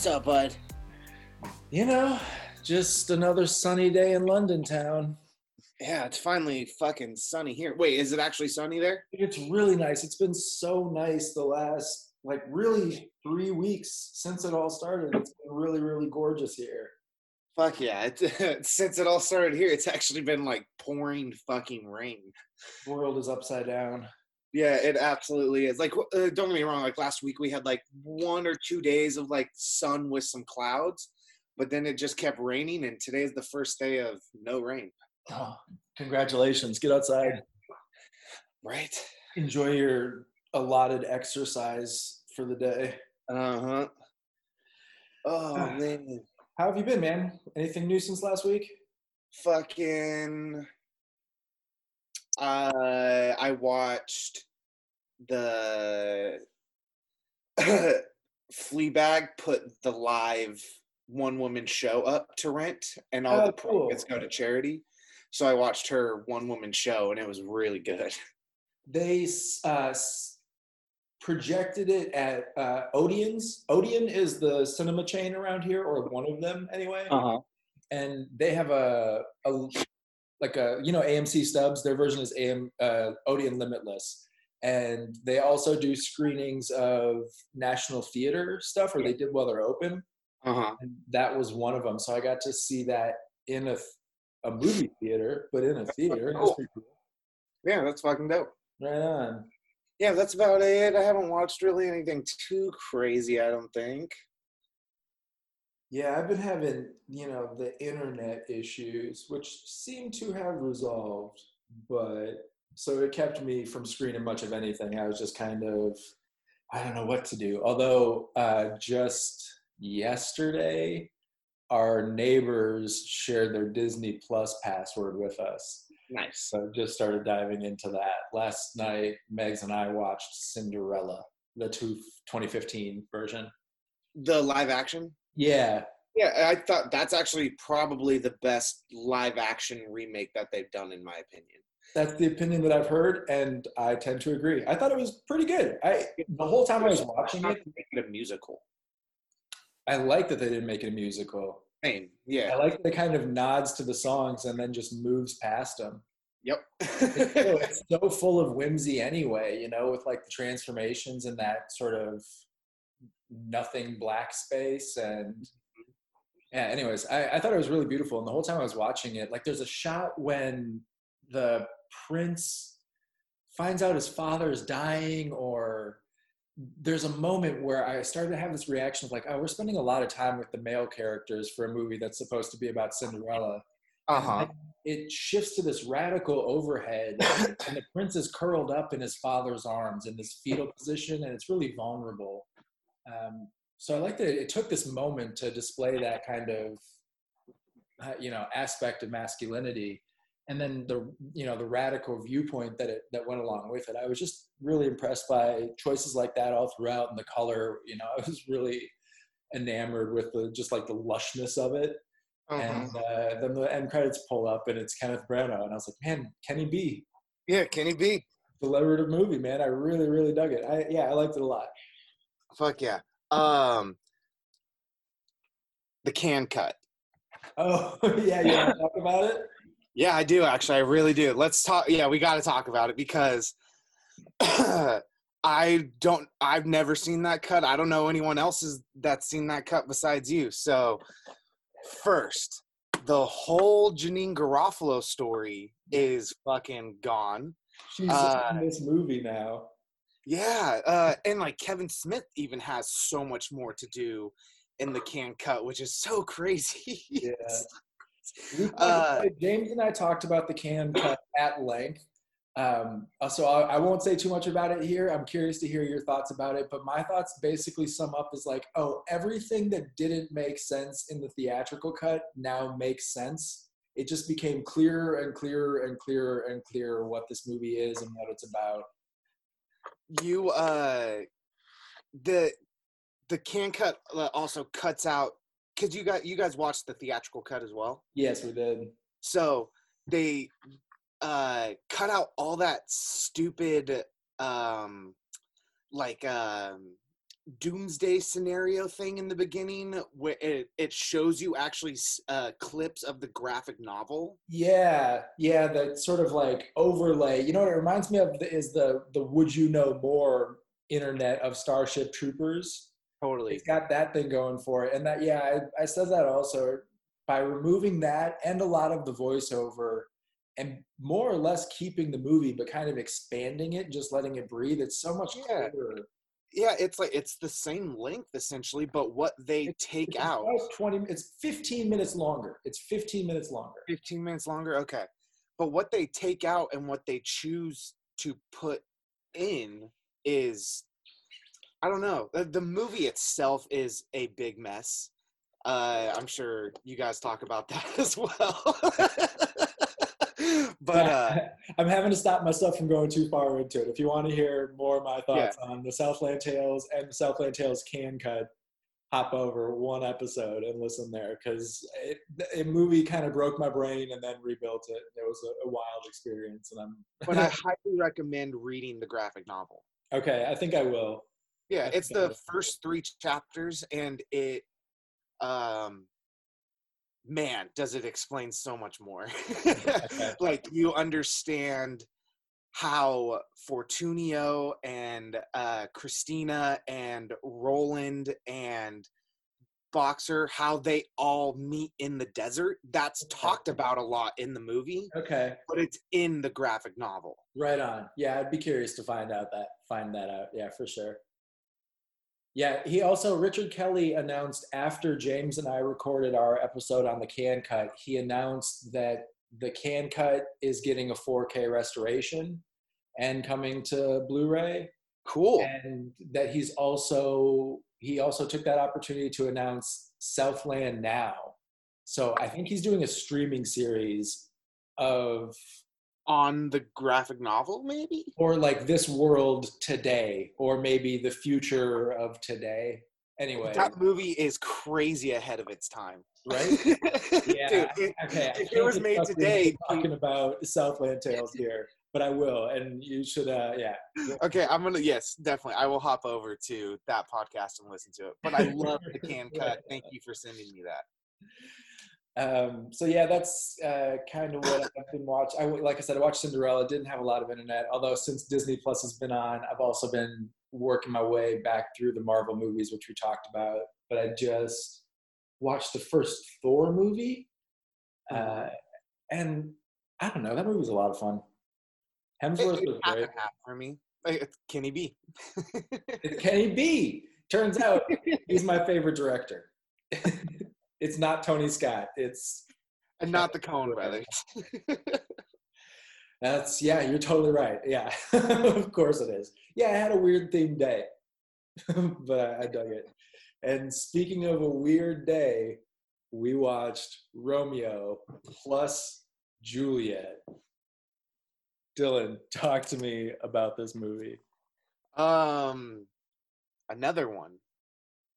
What's up, bud? You know, just another sunny day in London town. Yeah, it's finally fucking sunny here. Wait, is it actually sunny there? It's really nice. It's been so nice the last, like, really three weeks since it all started. It's been really, really gorgeous here. Fuck yeah. It, since it all started here, it's actually been like pouring fucking rain. The world is upside down. Yeah, it absolutely is. Like, uh, don't get me wrong. Like last week, we had like one or two days of like sun with some clouds, but then it just kept raining. And today is the first day of no rain. Oh, congratulations. Get outside. Right. Enjoy your allotted exercise for the day. Uh huh. Oh man. How have you been, man? Anything new since last week? Fucking. Uh, I watched the Fleabag put the live one woman show up to rent, and all Oh, the cool. profits go to charity. So I watched her one woman show, and it was really good. They uh, projected it at uh, Odeon's. Odeon is the cinema chain around here, or one of them anyway. huh. and they have a, a like a you know AMC Stubs. Their version is AM uh, Odeon Limitless, and they also do screenings of National Theater stuff, or they did while they're open. Uh huh. And that was one of them. So I got to see that in a a movie theater, but in a theater. Cool. cool. Yeah, that's fucking dope. Right on. Yeah, that's about it. I haven't watched really anything too crazy. I don't think. Yeah, I've been having, you know, the internet issues, which seem to have resolved, but so it kept me from screening much of anything. I was just kind of, I don't know what to do. Although, uh, just yesterday, our neighbors shared their Disney Plus password with us. Nice. So just started diving into that. Last night, Megs and I watched Cinderella, the two, 2015 version. The live action. Yeah, Yeah, I thought that's actually probably the best live action remake that they've done, in my opinion. That's the opinion that I've heard, and I tend to agree. I thought it was pretty good. I the whole time I was watching it, make it a musical. I like that they didn't make it a musical. Same. I like the kind of nods to the songs and then just moves past them. Yep. It's so, it's so full of whimsy anyway, you know, with like the transformations and that sort of nothing black space and yeah anyways I, I thought it was really beautiful and the whole time i was watching it like there's a shot when the prince finds out his father is dying or there's a moment where i started to have this reaction of like oh we're spending a lot of time with the male characters for a movie that's supposed to be about cinderella. Uh huh. it shifts to this radical overhead and the prince is curled up in his father's arms in this fetal position and it's really vulnerable um, so i like that it took this moment to display that kind of uh, you know aspect of masculinity and then the you know the radical viewpoint that it that went along with it i was just really impressed by choices like that all throughout and the color you know i was really enamored with the just like the lushness of it Uh-huh. and uh, then the end credits pull up and it's Kenneth Branagh, and I was like, man, Kenny B, Yeah, Kenny B. deliberative movie, man. I really, really dug it. I yeah, I liked it a lot. Fuck yeah. Um, the can cut. Oh yeah, you want to talk about it? Yeah, I do actually. I really do. Let's talk. Yeah, we got to talk about it because I don't. I've never seen that cut. I don't know anyone else is, that's seen that cut besides you. So, first, the whole Janeane Garofalo story is fucking gone. She's Uh, in this movie now. Yeah, uh, and like Kevin Smith even has so much more to do in the can cut, which is so crazy. Yeah. Uh. James and I talked about the can cut at length. Um, uh, so I, I won't say too much about it here. I'm curious to hear your thoughts about it. But my thoughts basically sum up as like, oh, everything that didn't make sense in the theatrical cut now makes sense. It just became clearer and clearer and clearer and clearer what this movie is and what it's about. You uh the the can cut uh, also cuts out because you got you guys watched the theatrical cut as well Yes, we did. so they uh cut out all that stupid um like um doomsday scenario thing in the beginning where it, it shows you actually uh, clips of the graphic novel. Yeah, yeah, that sort of like overlay. You know what it reminds me of is the the Would You Know More internet of Starship Troopers. Totally. It's got that thing going for it, and that yeah, I, I said that also by removing that and a lot of the voiceover, and more or less keeping the movie, but kind of expanding it, just letting it breathe. It's so much Yeah. clearer. Yeah, it's like it's the same length essentially, but what they take It's out twenty. It's fifteen minutes longer. It's fifteen minutes longer. 15 minutes longer. Okay. But what they take out and what they choose to put in is I don't know. The, the movie itself is a big mess. Uh, I'm sure you guys talk about that as well. but uh, I'm having to stop myself from going too far into it. If you want to hear more of my thoughts on the Southland Tales and the Southland Tales can cut, hop over one episode and listen there because a movie kind of broke my brain and then rebuilt it. It was a, a wild experience, and I'm. but I highly recommend reading the graphic novel. okay, I think I will. Yeah, I it's the first three chapters, and it, um, man, does it explain so much more. Like you understand how Fortunio and uh, Christina and Roland and Boxer, how they all meet in the desert. That's talked about a lot in the movie, Okay, but it's in the graphic novel. right on. Yeah, I'd be curious to find out that find that out. Yeah, for sure. Yeah, he also Richard Kelly announced after James and I recorded our episode on the can cut, he announced that the can cut is getting a 4K restoration and coming to Blu-ray Cool. and that he's also he also took that opportunity to announce Southland Now. So I think he's doing a streaming series of On the graphic novel, maybe? or like this world today or maybe the future of today. Anyway, That movie is crazy ahead of its time. right? Yeah. Dude, Okay, if it was made today, talking about Southland Tales here, but I will, and you should. uh Yeah, okay, I'm gonna yes, definitely. I will hop over to that podcast and listen to it. But I love the can cut. Thank you for sending me that. Um, so yeah, that's uh, kind of what I've been watching. I like I said, I watched Cinderella. Didn't have a lot of internet, although since Disney Plus has been on, I've also been working my way back through the Marvel movies, which we talked about. But I just watched the first Thor movie, uh, and I don't know, that movie was a lot of fun. Hemsworth was great. for me. Like, It's Kenny B. It's Kenny B. Turns out he's my favorite director. it's not Tony Scott. It's and not the Coen brothers. That's yeah, you're totally right. Yeah, of course it is. Yeah, I had a weird themed day, but I, I dug it. And speaking of a weird day, we watched Romeo plus Juliet. Dylan, talk to me about this movie. Um, another one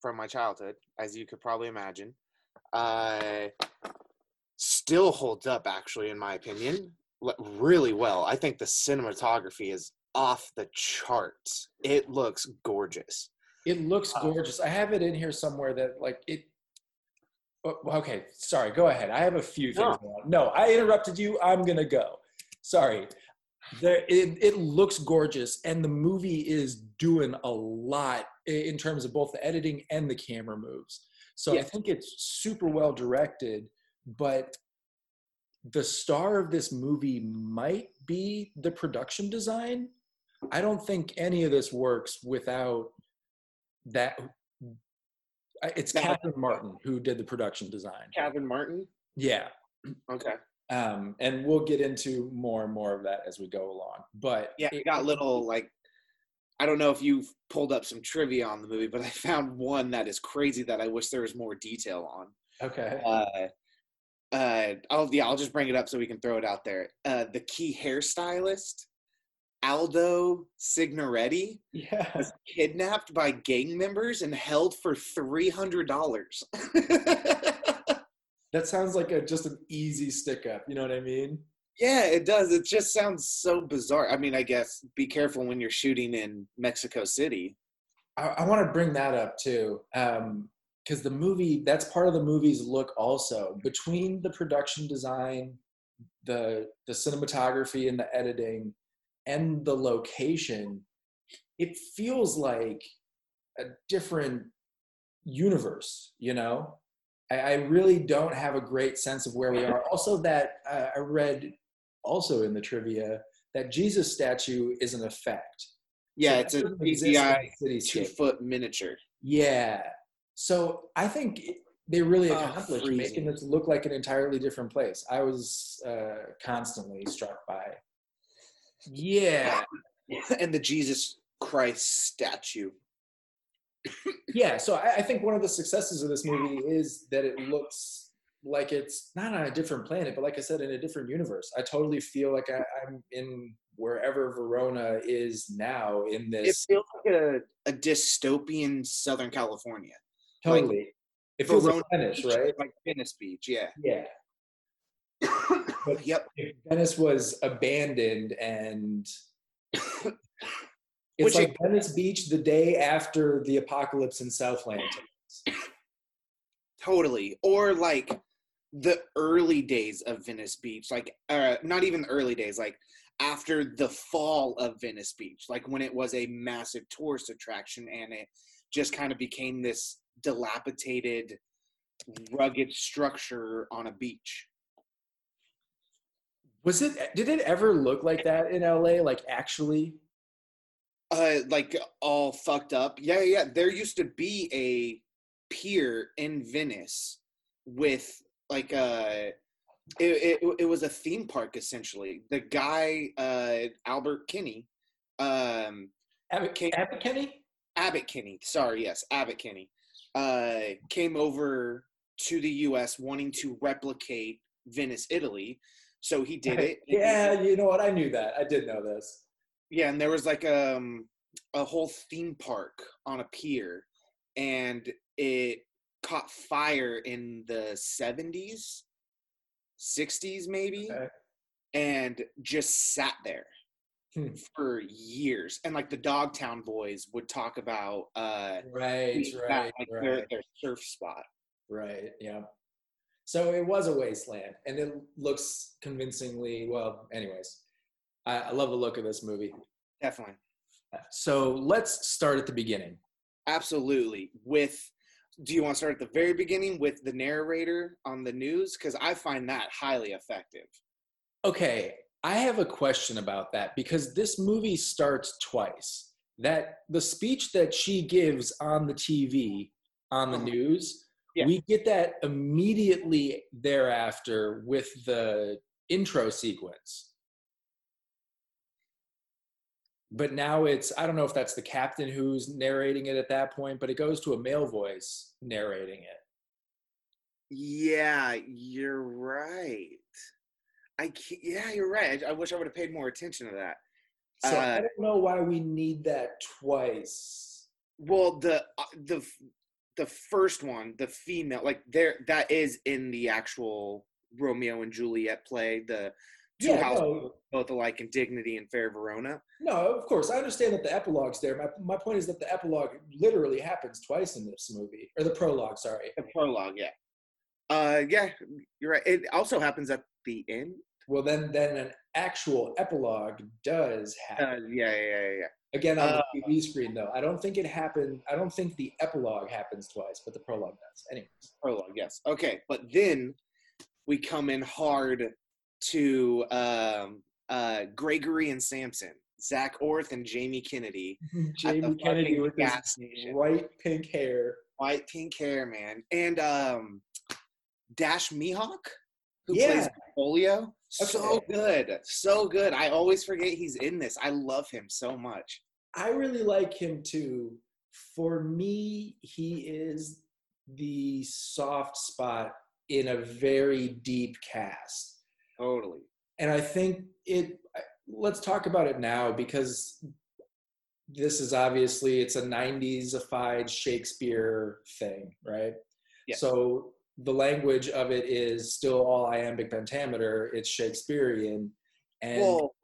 from my childhood, as you could probably imagine. Uh, still holds up, actually, in my opinion, really well. I think the cinematography is off the charts. It looks gorgeous. It looks Uh, gorgeous. I have it in here somewhere that like it. oh, Okay, sorry. Go ahead. I have a few things. No. No, I interrupted you. I'm gonna go. Sorry. There, it, it looks gorgeous, and the movie is doing a lot in terms of both the editing and the camera moves. So I think it's super well directed, but the star of this movie might be the production design. I don't think any of this works without that. It's Catherine Martin who did the production design. Kevin Martin. Yeah, Okay. um, and we'll get into more and more of that as we go along. But Yeah, it got little like. I don't know if you've pulled up some trivia on the movie, but I found one that is crazy that I wish there was more detail on. okay. uh, uh, I'll yeah, I'll just bring it up so we can throw it out there. Uh, the key hairstylist, Aldo Signoretti, yeah, was kidnapped by gang members and held for three hundred dollars. that sounds like a just an easy stick up. You know what I mean? Yeah, it does. It just sounds so bizarre. I mean, I guess be careful when you're shooting in Mexico City. I, I want to bring that up too, because the movie that's part of the movie's look also. Between the production design, the the cinematography and the editing, and the location, it feels like a different universe. You know, I, I really don't have a great sense of where we are. Also, that uh, I read also in the trivia that Jesus statue is an effect. Yeah, So it's a that doesn't exist in CGI two foot miniature. Yeah. So I think they really Oh, accomplished making this look like an entirely different place. I was uh, constantly struck by. Yeah. and the Jesus Christ statue. Yeah. So I, I think one of the successes of this movie is that it looks like it's not on a different planet, but like I said, in a different universe. I totally feel like I, I'm in wherever Verona is now in this. It feels like a, a dystopian Southern California. like totally. it feels like Verona Venice, Beach, right? Like Venice Beach, yeah. Yeah. But yep. Venice was abandoned and it's Which like it- Venice Beach the day after the apocalypse in Southland. Totally. Or like the early days of Venice Beach, like uh not even the early days, like after the fall of Venice Beach, like when it was a massive tourist attraction and it just kind of became this dilapidated rugged structure on a beach. Was it did it ever look like that in LA like actually? Uh like all fucked up. Yeah, yeah. There used to be a pier in Venice with like uh it, it, it was a theme park essentially. The guy uh Albert Kinney um Abbott, Ca- Abbott Kenny? Abbott Kinney, sorry, yes, Abbott Kinney, uh, came over to the U.S. wanting to replicate Venice, Italy. So he did it. Yeah, you know what? I knew that. I did know this. yeah, and there was like um a whole theme park on a pier, and it caught fire in the seventies, sixties, maybe, Okay. and just sat there Hmm. for years. And like the Dogtown Boys would talk about uh Right, right, like right. their, their surf spot. Right. Yeah. So it was a wasteland, and it looks convincingly well. Anyways, I, I love the look of this movie. Definitely. So let's start at the beginning. Absolutely. With do you want to start at the very beginning with the narrator on the news? Because I find that highly effective. Okay, I have a question about that because this movie starts twice. That the speech that she gives on the TV on the Uh-huh. news, Yeah. we get that immediately thereafter with the intro sequence. But now it's I don't know if that's the captain who's narrating it at that point, but it goes to a male voice narrating it. Yeah, you're right. I can't, yeah, you're right. I, I wish I would have paid more attention to that. So Uh, I don't know why we need that twice. Well, the uh, the the first one, the female, like there, that is in the actual Romeo and Juliet play. The two Yeah, houses no. both alike in dignity and fair Verona. No, of course. I understand that the epilogue's there. My, my point is that the epilogue literally happens twice in this movie. Or the prologue, sorry. The prologue, yeah. Uh, yeah, you're right. It also happens at the end. Well, then, then an actual epilogue does Uh, happen. yeah, yeah, yeah, yeah. Again, on uh, the TV screen, though. I don't think it happened. I don't think the epilogue happens twice, but the prologue does. Anyways. Prologue, yes. Okay, but then we come in hard to um, uh, Gregory and Samson, Zak Orth and Jamie Kennedy, Jamie Kennedy with his station. bright pink hair. white pink hair, man, and um, Dash Mihok, who Yeah. plays Polio. So Okay. good, so good. I always forget he's in this. I love him so much. I really like him too. For me, he is the soft spot in a very deep cast. Totally. And I think it let's talk about it now because this is obviously it's a 90s-ified Shakespeare thing, right? Yeah. So the language of it is still all iambic pentameter, it's Shakespearean. And well,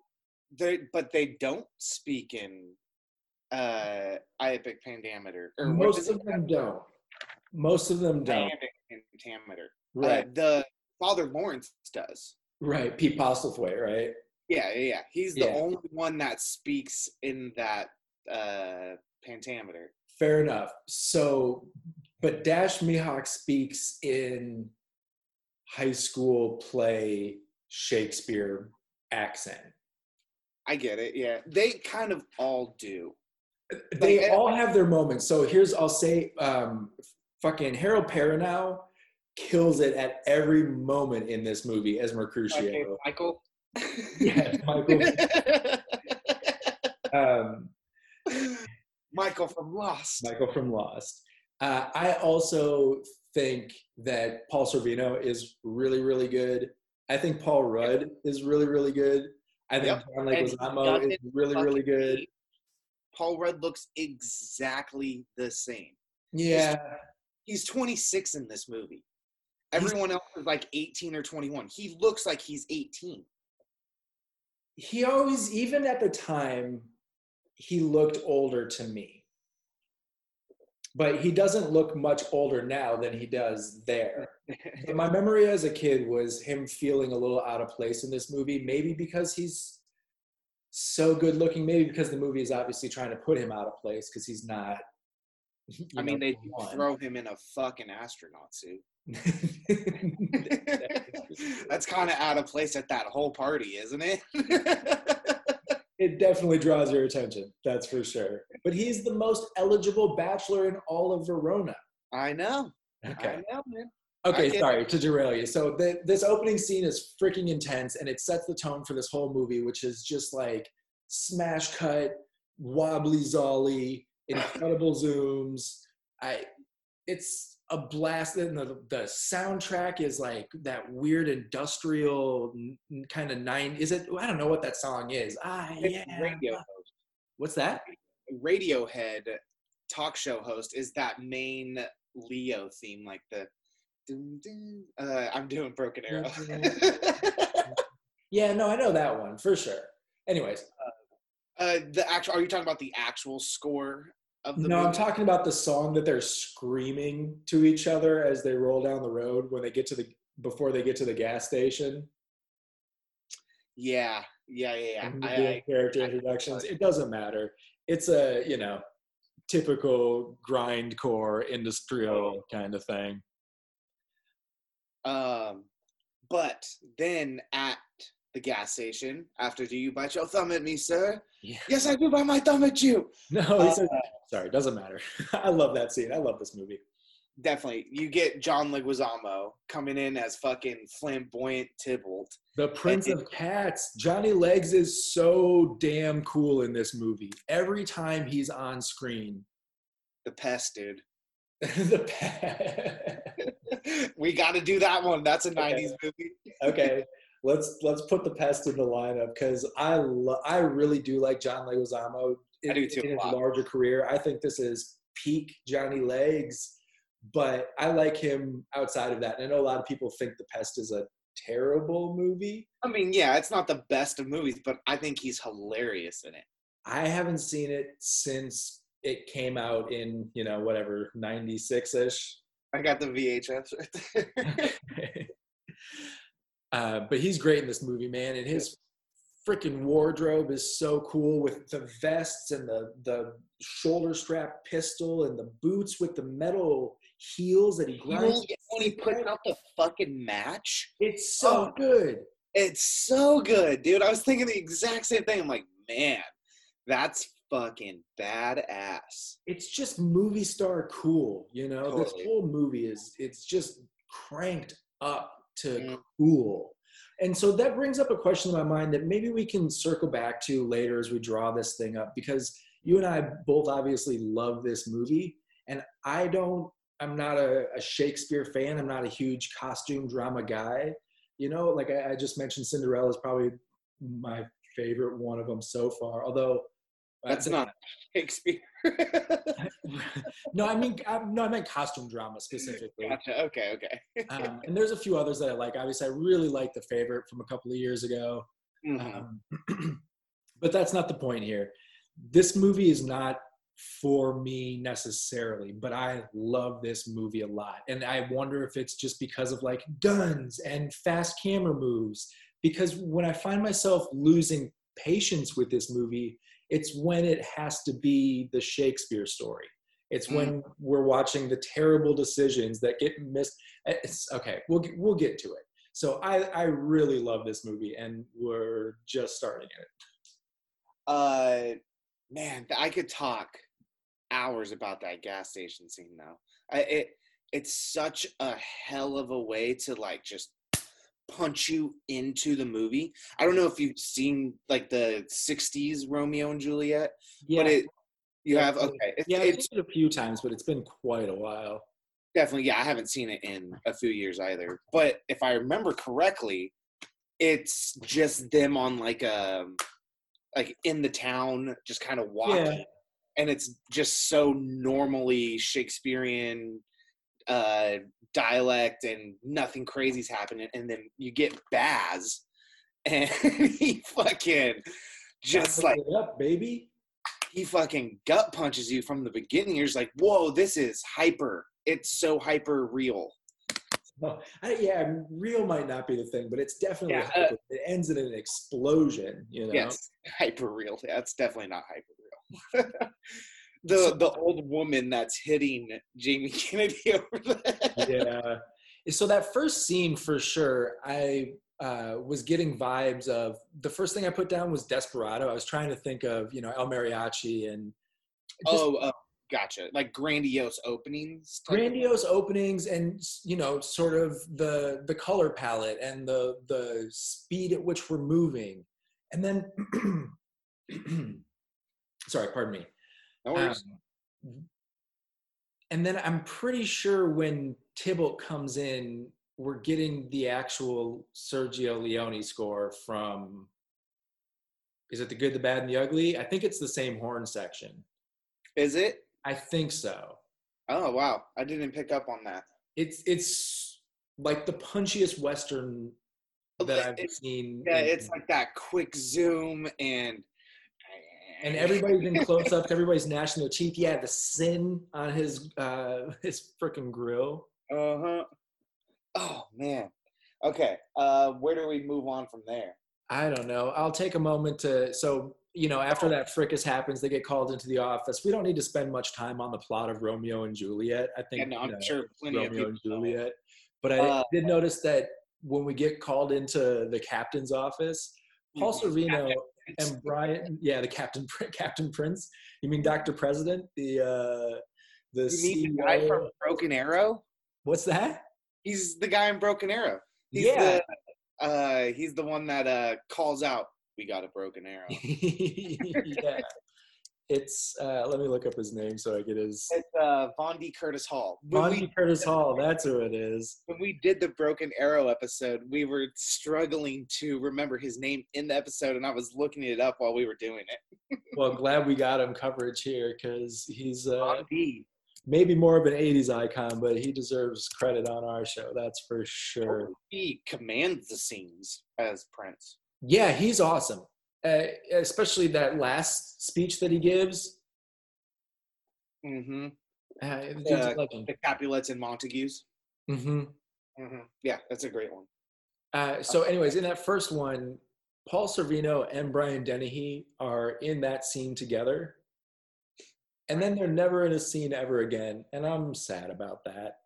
they but they don't speak in uh iambic pentameter. Or Most of them don't. Most of them don't. Iambic pentameter. Right. Uh, the Father Lawrence does. Right. Pete Postlethwaite, right? Yeah, yeah, yeah. He's the Yeah. only one that speaks in that uh pentameter. Fair enough. So, but Dash Mihok speaks in high school play Shakespeare accent. I get it. Yeah, they kind of all do. They Like, all have their moments. So here's, I'll say, um, fucking Harold Perrineau kills it at every moment in this movie as Mercutio. Michael. Yeah, Michael. Um, Michael from Lost. Michael from Lost. Uh, I also think that Paul Sorvino is really, really good. I think Paul Rudd is really, really good. I think. John Leguizamo is really, really good. Paul Rudd looks exactly the same. Yeah, He's 26 in this movie. Everyone else is like 18 or 21. He looks like he's 18. he always, even at the time, he looked older to me. But he doesn't look much older now than he does there. But my memory as a kid was him feeling a little out of place in this movie, maybe because he's so good looking, maybe because the movie is obviously trying to put him out of place because he's not. I mean, they throw him in a fucking astronaut suit. That's kind of out of place at that whole party, isn't it? It definitely draws your attention, that's for sure. But he's the most eligible bachelor in all of Verona. I know. Okay. I know, man. Okay, sorry to derail you. So the, this opening scene is freaking intense, and it sets the tone for this whole movie, which is just like smash cut, wobbly zolly, incredible zooms. I, it's a blast, and the the soundtrack is like that weird industrial kind of nine. Is it? I don't know what that song is. Ah, It's yeah. Radio host. What's that? Radiohead talk show host is that main Leo theme, like the. dun, dun, Uh, I'm doing Broken Arrow. Yeah, no, I know that one for sure. Anyways, uh, the actual. Are you talking about the actual score of the no, I'm talking about the song that they're screaming to each other as they roll down the road when they get to the before they get to the gas station. Yeah, yeah, yeah, yeah. I, I, character I- introductions. It doesn't matter. It's a you know typical grindcore industrial kind of thing. Um, but then at the gas station, after do you bite your thumb at me, sir? Yeah. Yes, I do bite my thumb at you. No, Uh, says, sorry, doesn't matter. I love that scene. I love this movie. Definitely, you get John Leguizamo coming in as fucking flamboyant Tybalt. The Prince of Cats, Johnny Legs is so damn cool in this movie. Every time he's on screen, The pest, dude. the pest we got to do that one. That's a Okay. '90s movie. okay, let's let's put the pest in the lineup because I lo- I really do like John Leguizamo in, I do too, in a his larger career. I think this is peak Johnny Legs, but I like him outside of that. And I know a lot of people think the pest is a terrible movie. I mean, yeah, it's not the best of movies, but I think he's hilarious in it. I haven't seen it since it came out in you know whatever 96 ish I got the VHS right there. uh, but he's great in this movie man and his freaking wardrobe is so cool with the vests and the the shoulder strap pistol and the boots with the metal heels that he grinds when he puts out the fucking match, it's so Oh. good it's so good, dude. I was thinking the exact same thing. I'm like, man, that's fucking badass. it's just movie star cool you know this whole movie is it's just cranked up to Mm. cool. And so that brings up a question in my mind that maybe we can circle back to later as we draw this thing up because you and i both obviously love this movie and i don't i'm not a, a shakespeare fan. I'm not a huge costume drama guy. You know like i, I just mentioned cinderella is probably my favorite one of them so far although That's not Shakespeare. no, I mean, I, no, I meant costume drama specifically. gotcha. Okay, okay. Um, and there's a few others that I like. Obviously, I really like the favorite from a couple of years ago. Mhm. Um, but that's not the point here. this movie is not for me necessarily, but I love this movie a lot. And I wonder if it's just because of like guns and fast camera moves. Because when I find myself losing patience with this movie, it's when it has to be the Shakespeare story. It's Mm. when we're watching the terrible decisions that get missed. It's, okay, we'll get, we'll get to it. So I, I really love this movie, and we're just starting it. Uh, man, I could talk hours about that gas station scene though. I, it it's such a hell of a way to like just punch you into the movie. I don't know if you've seen like the '60s Romeo and Juliet, Yeah, but it you have okay. It's, yeah, it's a few times, but it's been quite a while. definitely yeah. I haven't seen it in a few years either. But if I remember correctly, it's just them on like a like in the town, just kind of walking. Yeah. and it's just so normally Shakespearean uh, dialect, and nothing crazy's happening. And then you get Baz, and he fucking just like up, baby. he fucking gut punches you from the beginning. You're just like, whoa, this is hyper. It's so hyper real. Oh, I, yeah, real might not be the thing, but it's definitely Yeah, uh, it ends in an explosion. You know. Yes, hyper real. That's definitely not hyper real. the the old woman that's hitting Jamie Kennedy over the head. yeah. So that first scene for sure, I uh, was getting vibes of the first thing I put down was Desperado. I was trying to think of you know El Mariachi and just Oh, uh, gotcha. Like grandiose openings. grandiose openings and you know sort of the the color palette and the the speed at which we're moving, and then sorry, pardon me. No worries. Um, and then I'm pretty sure when Tybalt comes in, we're getting the actual Sergio Leone score from. Is it the good, the bad, and the ugly? I think it's the same horn section. Is it? I think so. Oh wow, I didn't pick up on that. It's it's like the punchiest western that I've It's- seen. Yeah, in- it's like that quick zoom and and everybody's in close ups. Everybody's gnashing their teeth. Yeah, the sin on his uh his freaking grill. Uh huh. Oh man. Okay. Uh, where do we move on from there? I don't know. I'll take a moment to so you know after that fricas happens, they get called into the office. We don't need to spend much time on the plot of Romeo and Juliet. I think Yeah, no, I'm know, sure plenty of Romeo people. and know. Juliet. But I Uh, did notice that when we get called into the captain's office, Paul Mhm. Sorvino and Brian, yeah, the captain, Captain Prince. You mean Dr. President, the uh, the the guy from Broken Arrow? What's that? He's the guy in Broken Arrow. He's Yeah. The, uh, he's the one that uh calls out. We got a broken arrow. yeah. It's uh, let me look up his name so I get his It's uh, Vondie Curtis Hall. When Bonnie we, Curtis Hall. That's who it is. when we did the Broken Arrow episode, we were struggling to remember his name in the episode, and I was looking it up while we were doing it. Well, glad we got him coverage here because he's uh, Vondie maybe more of an '80s icon, but he deserves credit on our show. That's for sure. He commands the scenes as Prince. Yeah, he's awesome. Uh, especially that last speech that he gives. Mm-hmm. Uh, the dude's Yeah. a legend. The Capulets and Montagues. hmm Mm-hmm. Yeah, that's a great one. Uh, so, anyways, in that first one, Paul Sorvino and Brian Dennehy are in that scene together, and then they're never in a scene ever again, and I'm sad about that.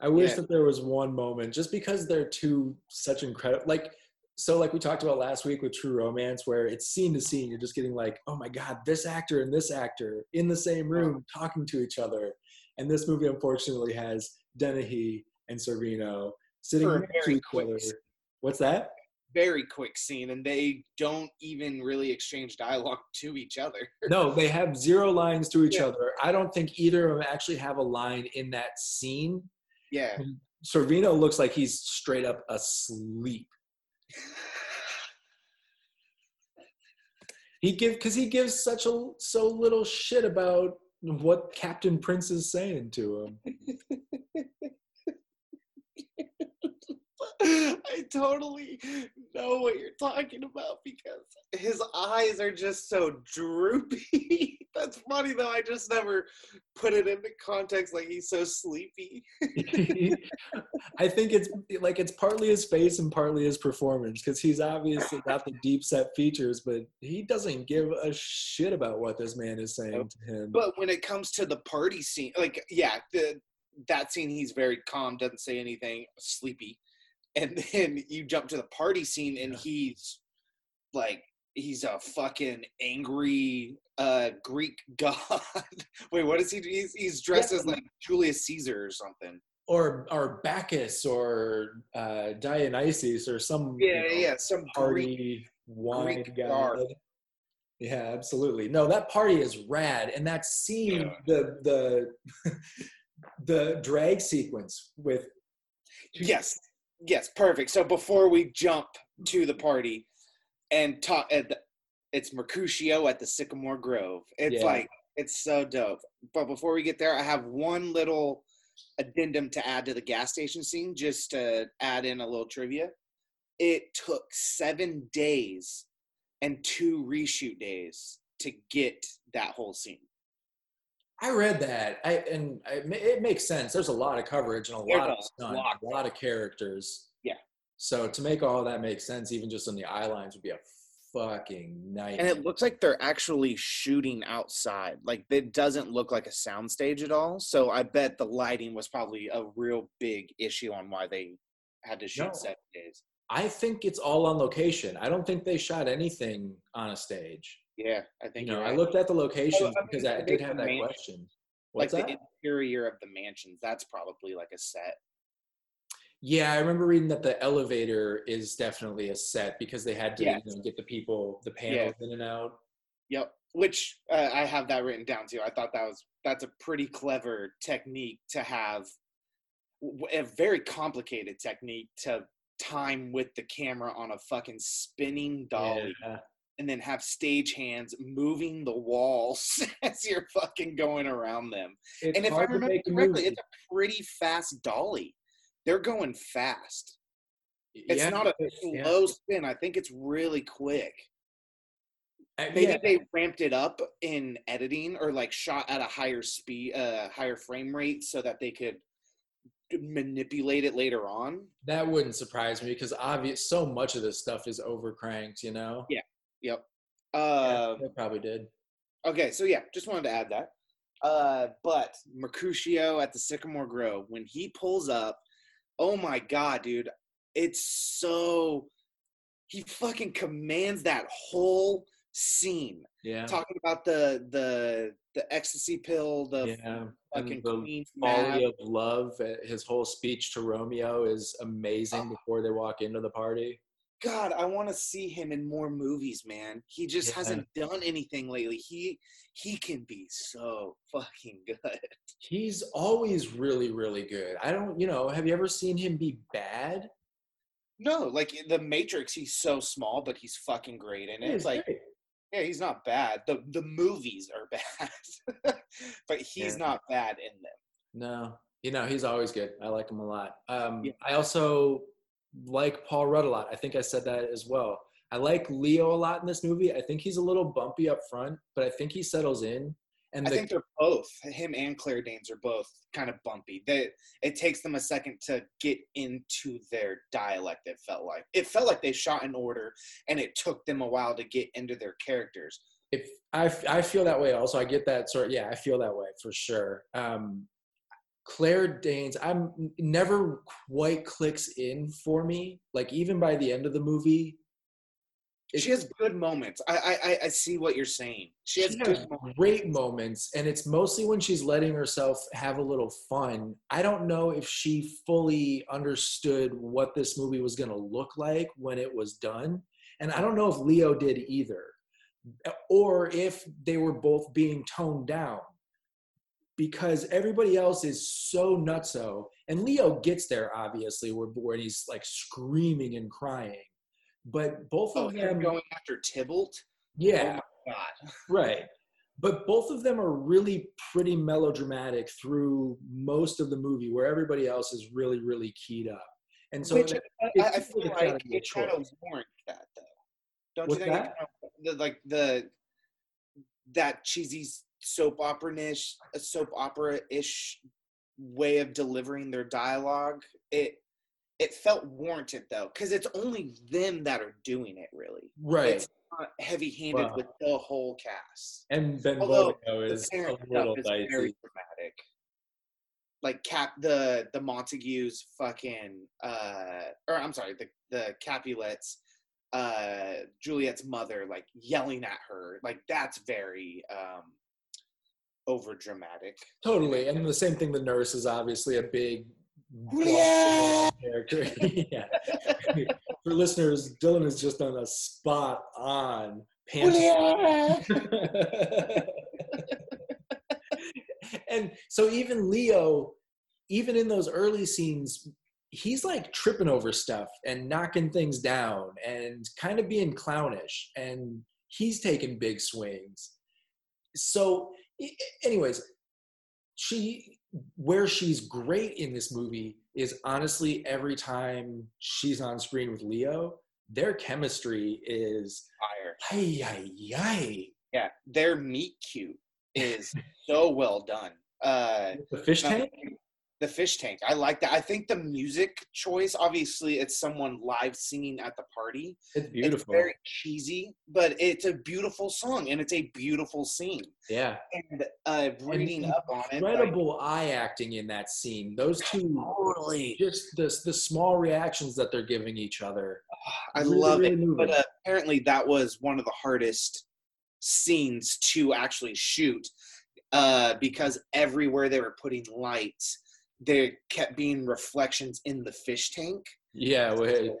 I wish Yeah. that there was one moment, just because they're two such incredible, like so, like we talked about last week with True Romance, where it's scene to scene, you're just getting like, oh my god, this actor and this actor in the same room talking to each other, and this movie unfortunately has Dennehy and Sorvino sitting next to very each quick other. scene. What's that? Very quick scene, and they don't even really exchange dialogue to each other. No, they have zero lines to each Yeah. other. I don't think either of them actually have a line in that scene. Yeah. Sorvino looks like he's straight up asleep. He give because he gives such a so little shit about what Captain Prince is saying to him. I totally know what you're talking about because his eyes are just so droopy. That's funny though. I just never put it into context like he's so sleepy. I think it's like it's partly his face and partly his performance because he's obviously got the deep set features, but he doesn't give a shit about what this man is saying to him. But when it comes to the party scene, like yeah, the that scene he's very calm, doesn't say anything, sleepy. And then you jump to the party scene and he's like he's a fucking angry uh Greek god. Wait, what is he? He's, he's dressed yeah. as like Julius Caesar or something. Or or Bacchus or uh Dionysus or some yeah you know, yeah some party wine Greek god. Yeah, absolutely. No, that party is rad, and that scene, yeah. the the the drag sequence with. Yes, yes, perfect. So before we jump to the party, and talk, it's Mercutio at the Sycamore Grove. It's yeah. like it's so dope. But before we get there, I have one little addendum to add to the gas station scene, just to add in a little trivia. It took seven days and two reshoot days to get that whole scene. I read that, I and I, it makes sense. There's a lot of coverage and a lot of stunt, a lot of characters. Yeah. So to make all that make sense, even just on the eye lines, would be a fucking nightmare. And it looks like they're actually shooting outside. Like it doesn't look like a soundstage at all. So I bet the lighting was probably a real big issue on why they had to shoot no. seven days. I think it's all on location. I don't think they shot anything on a stage. Yeah, I think you know. Right. I looked at the locations because I did have that mansion. question. What's like that? the interior of the mansions, that's probably like a set. Yeah, I remember reading that the elevator is definitely a set because they had to yes. you know, get the people, the panels yeah. in and out. Yep, which uh, I have that written down too. I thought that was that's a pretty clever technique to have, a very complicated technique to time with the camera on a fucking spinning dolly. Yeah and then have stage hands moving the walls as you're fucking going around them. It's and if I remember correctly, it's a pretty fast dolly. They're going fast. It's yeah, not a slow spin. I think it's really quick. Uh, Maybe yeah. they ramped it up in editing or like shot at a higher speed, uh, higher frame rate so that they could manipulate it later on. That wouldn't surprise me because obvious so much of this stuff is overcranked, you know. Yeah. Yep. Uh, yeah, probably did. Okay, so yeah, just wanted to add that. Uh, but Mercutio at the Sycamore Grove, when he pulls up, oh my god, dude, it's so he fucking commands that whole scene. Yeah. Talking about the the the ecstasy pill, the yeah. fucking the folly of love. Eh, his whole speech to Romeo is amazing oh. before they walk into the party. God, I want to see him in more movies, man. He just yeah. hasn't done anything lately. He he can be so fucking good. He's always really really good. I don't, you know, have you ever seen him be bad? No, like the Matrix, he's so small, but he's fucking great in it. It's like, great. yeah, he's not bad. the The movies are bad, but he's yeah. not bad in them. No, you know, he's always good. I like him a lot. Um, yeah. I also like Paul Rudd a lot. I think I said that as well. I like Leo a lot in this movie. I think he's a little bumpy up front, but I think he settles in. And I the, think they're both him and Claire Danes are both kind of bumpy. They it takes them a second to get into their dialect. It felt like it felt like they shot in order, and it took them a while to get into their characters. If I I feel that way also, I get that sort. Of, yeah, I feel that way for sure. Um, Claire Danes, I'm never quite clicks in for me. Like even by the end of the movie, she has good moments. I I I see what you're saying. She has, she has moments. great moments, and it's mostly when she's letting herself have a little fun. I don't know if she fully understood what this movie was going to look like when it was done, and I don't know if Leo did either, or if they were both being toned down because everybody else is so nutso. And Leo gets there obviously where, where he's like screaming and crying. But both oh, of them going after Tybalt. Yeah. Oh God. right. But both of them are really pretty melodramatic through most of the movie, where everybody else is really, really keyed up. And so Which it- I, I feel like it kind of warrants that though. Don't What's you think? that? kind of- the, like the that cheesy soap opera ish, a soap opera ish way of delivering their dialogue. It it felt warranted though, because it's only them that are doing it. Really, right. it's not heavy handed Wow. with the whole cast. and Ben although The is a little is dicey. very dramatic. Like Cap, the the Montagues, fucking, uh, or I'm sorry, the the Capulets, uh, Juliet's mother, like yelling at her, like that's very um over dramatic. Totally, and the same thing. The nurse is obviously a big Julia! character. yeah. For listeners, Dylan has just done a spot on pantomime. and so even Leo, even in those early scenes, he's like tripping over stuff and knocking things down and kind of being clownish and he's taking big swings. So anyways, she where she's great in this movie is honestly every time she's on screen with Leo, their chemistry is Fire. ay ay ay. Yeah, their meet cute is so well done. Uh, The fish tank? The fish tank. I like that. I think the music choice, obviously, it's someone live singing at the party. It's It's beautiful. very cheesy, but it's a beautiful song and it's a beautiful scene. yeah. And uh, reading up on it, like, Incredible eye acting in that scene. Those two totally. just the, the small reactions that they're giving each other. I Really, love really it. moving. But uh, apparently, that was one of the hardest scenes to actually shoot uh, because everywhere they were putting lights, there kept being reflections in the fish tank. Yeah, well, it,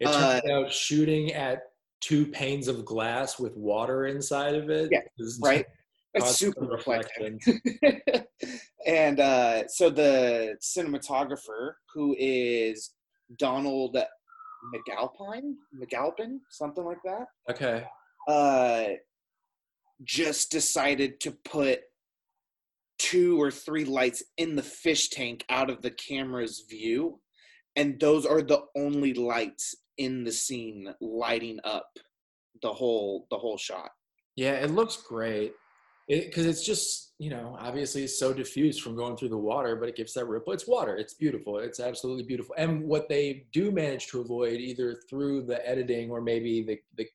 it Uh, out shooting at two panes of glass with water inside of it. Yeah, right? It's super reflective. and uh, so the cinematographer, who is Donald McAlpine, McAlpin, something like that, Okay. uh, just decided to put two or three lights in the fish tank out of the camera's view, and those are the only lights in the scene lighting up the whole the whole shot. Yeah, it looks great. Because it's just, you know, obviously it's so diffused from going through the water, but it gives that ripple. It's water. It's beautiful. It's absolutely beautiful. And what they do manage to avoid, either through the editing or maybe the, the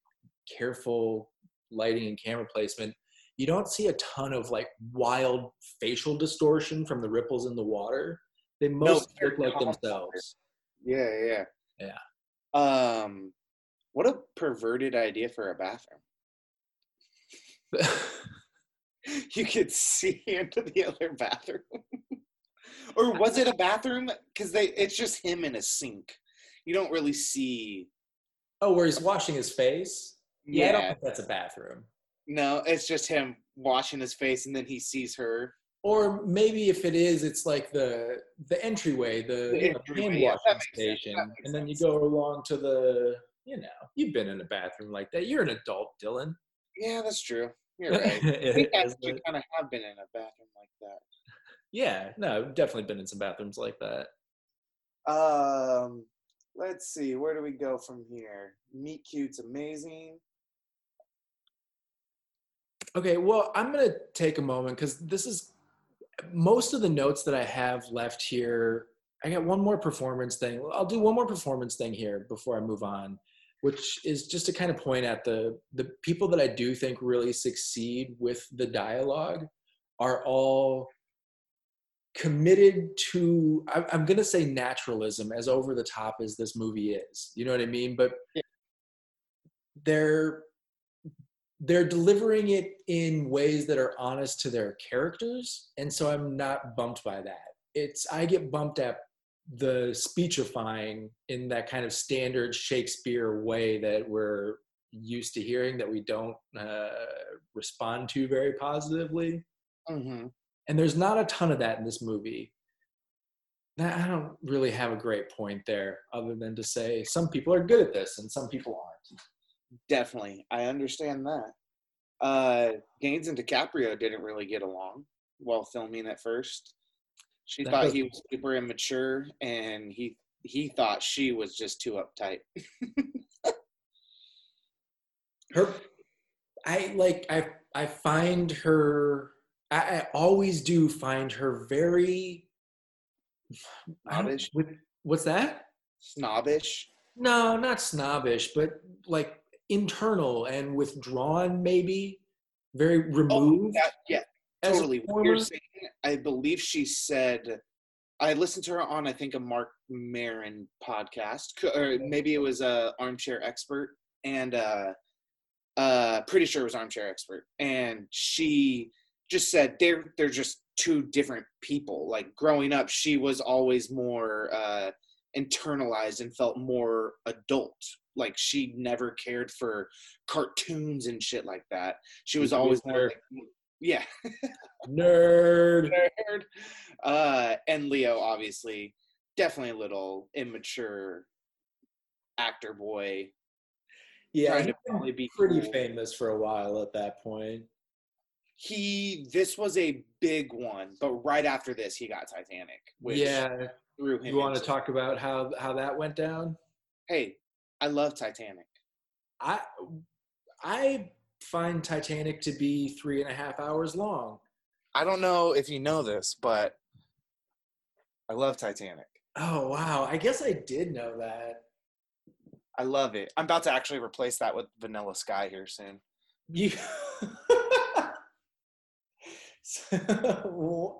careful lighting and camera placement, you don't see a ton of like wild facial distortion from the ripples in the water. They mostly they're look like themselves. Yeah, yeah, Yeah. Um, what a perverted idea for a bathroom. You could see into the other bathroom, or was it a bathroom? Because they, it's just him in a sink. You don't really see. oh, where he's washing his face? Yeah, I don't think that's a bathroom. No, it's just him washing his face, and then he sees her. Or maybe if it is, it's like the the entryway, the, The entryway, hand yeah, washing station, and then you go along to the, you know, you've been in a bathroom like that. You're an adult, Dylan. Yeah, that's true. You're right. I think I actually kind of have been in a bathroom like that. yeah, no, I've definitely been in some bathrooms like that. Um, let's see. Where do we go from here? Meet cute's amazing. Okay, well, I'm gonna take a moment because this is most of the notes that I have left here. I got one more performance thing. I'll do one more performance thing here before I move on, which is just to kind of point at the the people that I do think really succeed with the dialogue are all committed to I- i'm going to say naturalism as over the top as this movie is you know what i mean but they're they're delivering it in ways that are honest to their characters and so i'm not bumped by that it's i get bumped at the speechifying in that kind of standard shakespeare way that we're used to hearing that we don't uh, respond to very positively Mm-hmm. and there's not a ton of that in this movie. I don't really have a great point there, other than to say some people are good at this and some people aren't. Definitely, I understand that. Uh, Danes and DiCaprio didn't really get along while filming at first. She That thought does- he was super immature, and he he thought she was just too uptight. her i like i i find her i, I always do find her very Snobbish? with, what's that Snobbish. no not snobbish but like internal and withdrawn maybe very removed That, yeah, totally. What you're saying, I believe she said. I listened to her on I think a Marc Maron podcast, or maybe it was a Armchair Expert, and uh, uh, pretty sure it was Armchair Expert, and she just said they're they're just two different people. Like growing up, she was always more uh, internalized and felt more adult. Like she never cared for cartoons and shit like that. She was always more like, yeah, nerd nerd. Uh, and Leo, obviously, definitely a little immature actor boy. yeah to probably be pretty cool. famous for a while at that point He, this was a big one, but right after this, he got Titanic, which yeah threw him. you want to talk about how how that went down Hey, I love Titanic. I I find Titanic to be three and a half hours long. I don't know if you know this, but I love Titanic. Oh wow! I guess I did know that. I love it. I'm about to actually replace that with Vanilla Sky here soon. You. oh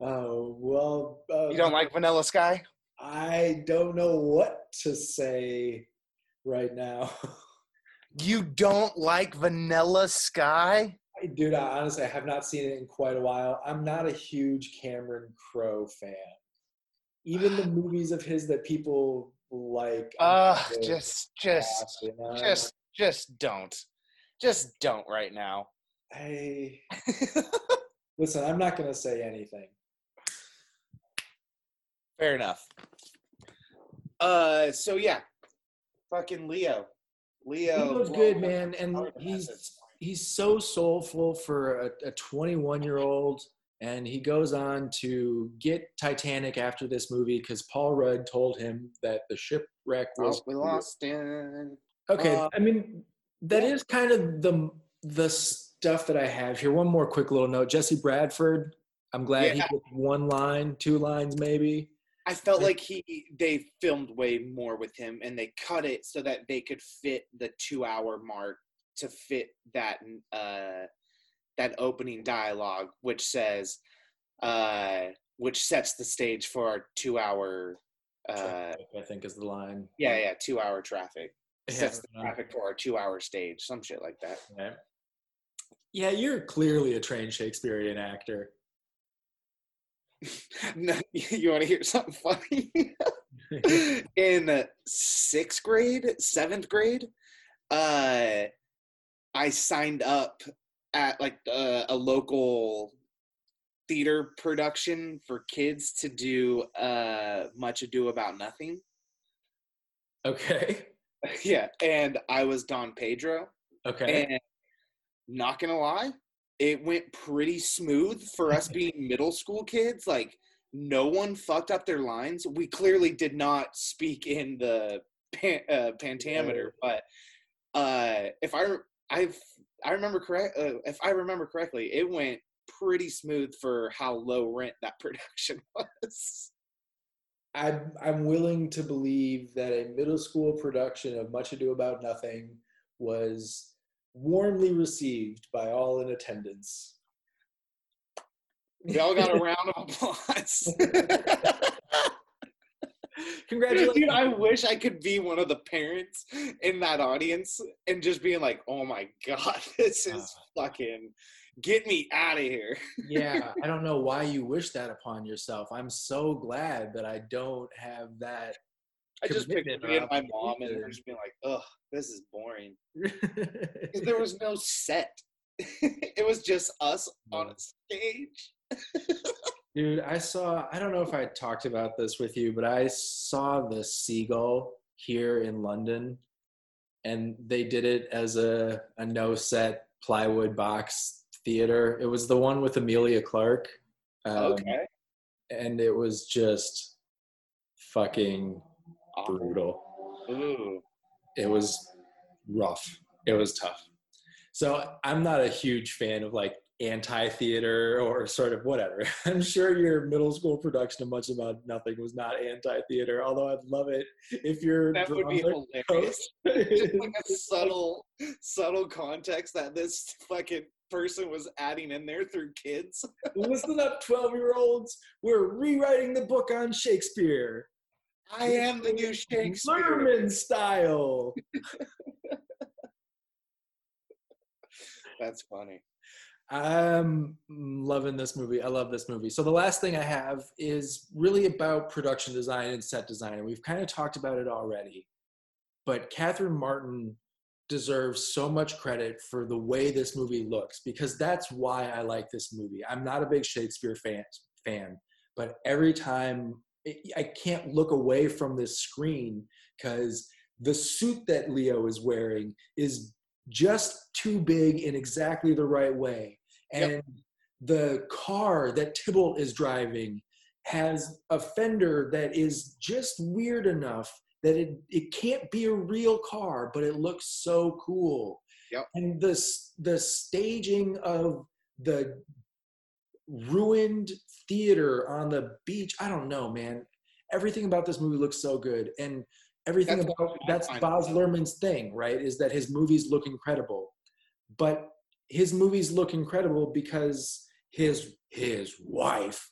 well. Uh, You don't like Vanilla Sky? I don't know what to say right now. You don't like Vanilla Sky? Dude, I honestly I have not seen it in quite a while. I'm not a huge Cameron Crowe fan. Even the movies of his that people like. Uh, just, just, past, you know? just, just don't. Just don't right now. I listen. I'm not gonna say anything. Fair enough. Uh, so yeah, fucking Leo. Leo. Leo's good, man, and he's he's so soulful for a, a 21 year old, and he goes on to get Titanic after this movie because Paul Rudd told him that the shipwreck Oh, was we lost in. Okay, Uh, I mean that yeah. is kind of the the stuff that I have here. One more quick little note: Jesse Bradford. I'm glad he Yeah. gets one line, two lines, maybe. I felt like he they filmed way more with him, and they cut it so that they could fit the two hour mark to fit that uh that opening dialogue, which says, uh, which sets the stage for our two hour. Uh, Traffic, I think is the line. yeah, yeah, two hour traffic. Yeah, Sets the traffic for our two hour stage, some shit like that. Yeah. Yeah, you're clearly a trained Shakespearean actor. No, you want to hear something funny? in sixth grade, seventh grade, uh, I signed up at like uh, a local theater production for kids to do uh, Much Ado About Nothing. okay. yeah, and I was Don Pedro. Okay. And not gonna lie, it went pretty smooth for us being middle school kids. Like no one fucked up their lines. We clearly did not speak in the pan, uh, pentameter, but uh, if I I I remember correct, uh, if I remember correctly, it went pretty smooth for how low rent that production was. I'm I'm willing to believe that a middle school production of Much Ado About Nothing was warmly received by all in attendance. We all got a round of applause. Congratulations. Dude, I wish I could be one of the parents in that audience and just being like, "Oh my god, this is ah. fucking get me out of here." yeah, I don't know why you wish that upon yourself. I'm so glad that I don't have that. I just Commitment me and my mom and her obligation. just being like, "Ugh, this is boring." 'Cause there was no set. it was just us on a stage. Dude, I saw, I don't know if I talked about this with you, but I saw the Seagull here in London and they did it as a, a no set plywood box theater. It was the one with Emilia Clarke. Um, okay. And it was just fucking Awful. brutal. Ooh. It was rough. It was tough. So I'm not a huge fan of like anti-theater or sort of whatever. I'm sure your middle school production of Much About Nothing was not anti-theater, although I'd love it if you're That would be hilarious. Just like a subtle, subtle context that this fucking person was adding in there through kids. Listen up, 12 year olds. We're rewriting the book on Shakespeare. I am the new Shakespeare. Luhrmann style. That's funny. I'm loving this movie. I love this movie. So the last thing I have is really about production design and set design, and we've kind of talked about it already. But Catherine Martin deserves so much credit for the way this movie looks because that's why I like this movie. I'm not a big Shakespeare fan, fan but every time I can't look away from this screen because the suit that Leo is wearing is just too big in exactly the right way. And Yep. the car that Tybalt is driving has a fender that is just weird enough that it, it can't be a real car, but it looks so cool. Yep. And the, s- the staging of the ruined theater on the beach, I don't know, man. Everything about this movie looks so good. And everything That's about that's Baz Luhrmann's thing, right? Is that his movies look incredible. But his movies look incredible because his his wife,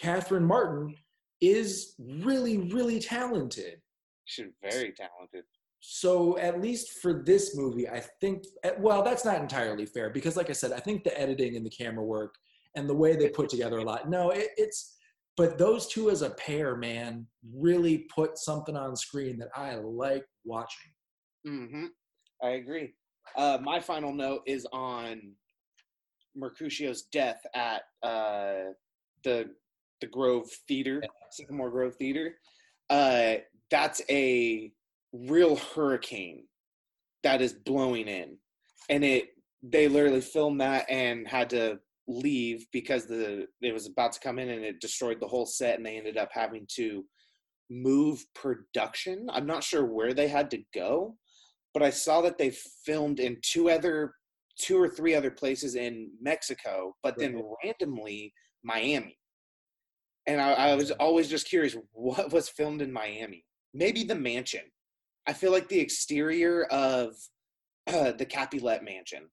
Catherine Martin, is really, really talented. She's very talented. So at least for this movie, I think well, that's not entirely fair because, like I said, I think the editing and the camera work and the way they put together a lot. No, it, it's but those two as a pair, man, really put something on screen that I like watching. hmm I agree. Uh, my final note is on Mercutio's death at uh, the the Grove Theater, Sycamore Grove Theater. Uh, that's a real hurricane that is blowing in, and it they literally filmed that and had to leave because the it was about to come in and it destroyed the whole set, and they ended up having to move production. I'm not sure where they had to go, but I saw that they filmed in two other two or three other places in Mexico, but then randomly Miami. And I, I was always just curious what was filmed in Miami. Maybe the mansion. I feel like the exterior of uh, the Capulet mansion.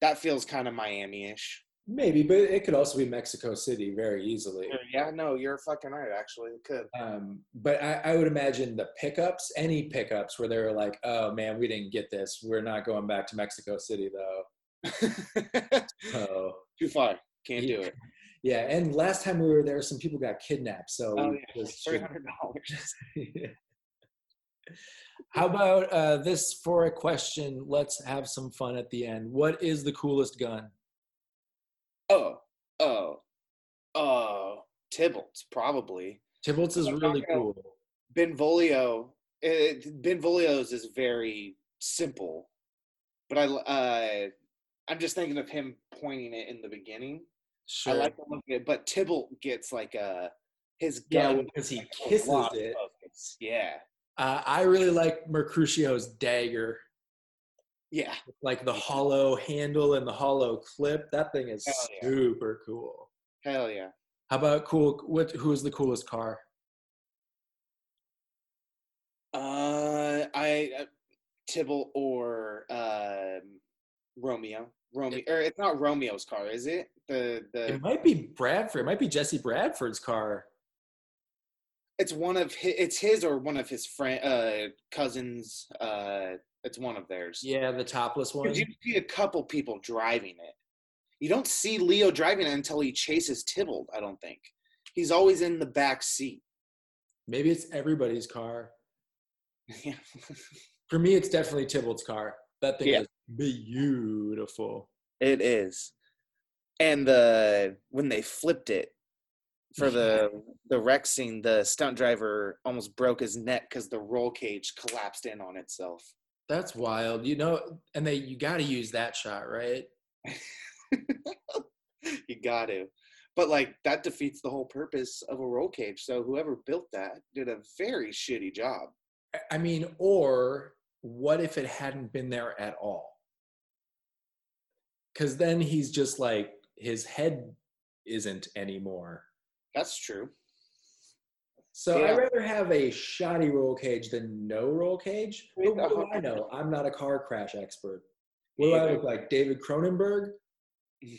That feels kind of Miami-ish. Maybe, but it could also be Mexico City very easily. Yeah, no, you're fucking right. Actually, it could. Um, but I, I would imagine the pickups, any pickups where they were like, "Oh man, we didn't get this. We're not going back to Mexico City though." So Too far. Can't do it. yeah, and last time we were there, some people got kidnapped. So Oh yeah, three hundred dollars. How about uh, this for a question? Let's have some fun at the end. What is the coolest gun? Oh, oh, oh, Tybalt's probably. Tybalt's is really cool. Benvolio, it, Benvolio's is very simple, but I, uh, I'm just thinking of him pointing it in the beginning. Sure. I like to look at it, but Tybalt gets like a his yeah, gun. because he like, kisses it. Yeah, Uh, I really like Mercutio's dagger, yeah, like the hollow handle and the hollow clip. That thing is Hell yeah. super cool. hell yeah. How about cool? What? Who is the coolest car? Uh, I uh, Tybalt or um, Romeo. Romeo, or it's not Romeo's car, is it? The the It might be Bradford. It might be Jesse Bradford's car. it's one of his, it's his or one of his friend uh cousins uh it's one of theirs Yeah, the topless one. you see a couple people driving it you don't see leo driving it until he chases tybalt i don't think he's always in the back seat Maybe it's everybody's car. yeah For me, it's definitely Tybalt's car. That thing Yeah. is beautiful. it is and the when they flipped it for the the wreck scene the stunt driver almost broke his neck because the roll cage collapsed in on itself That's wild. You know, and they you got to use that shot, right? you got to. But like that defeats the whole purpose of a roll cage. So whoever built that did a very shitty job. I mean, or what if it hadn't been there at all? Because then he's just like his head isn't anymore. That's true. So Yeah. I'd rather have a shoddy roll cage than no roll cage. But what do I know? I'm not a car crash expert. What do I look like? David Cronenberg?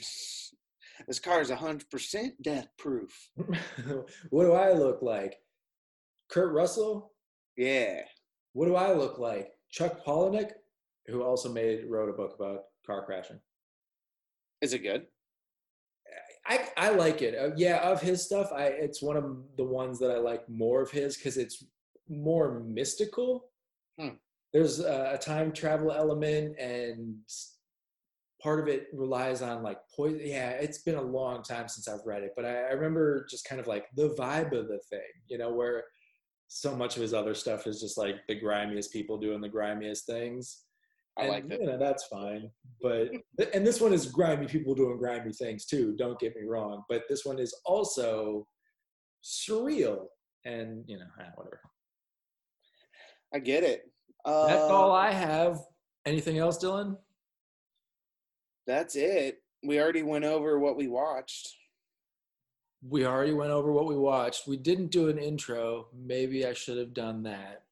This car is hundred percent death proof. what do I look like? Kurt Russell? Yeah. What do I look like? Chuck Palahniuk, who also made wrote a book about car crashing. Is it good? I, I like it. Uh, yeah, of his stuff, I it's one of the ones that I like more of his because it's more mystical. Hmm. There's a, a time travel element, and part of it relies on like poison. Yeah, it's been a long time since I've read it, but I, I remember just kind of like the vibe of the thing, you know, where so much of his other stuff is just like the grimiest people doing the grimiest things. I and, like it. You know, that's fine. But and this one is grimy people doing grimy things too. Don't get me wrong. But this one is also surreal and you know ah, whatever. I get it. Uh, That's all I have. Anything else, Dylan? That's it. We already went over what we watched. We already went over what we watched. We didn't do an intro. Maybe I should have done that.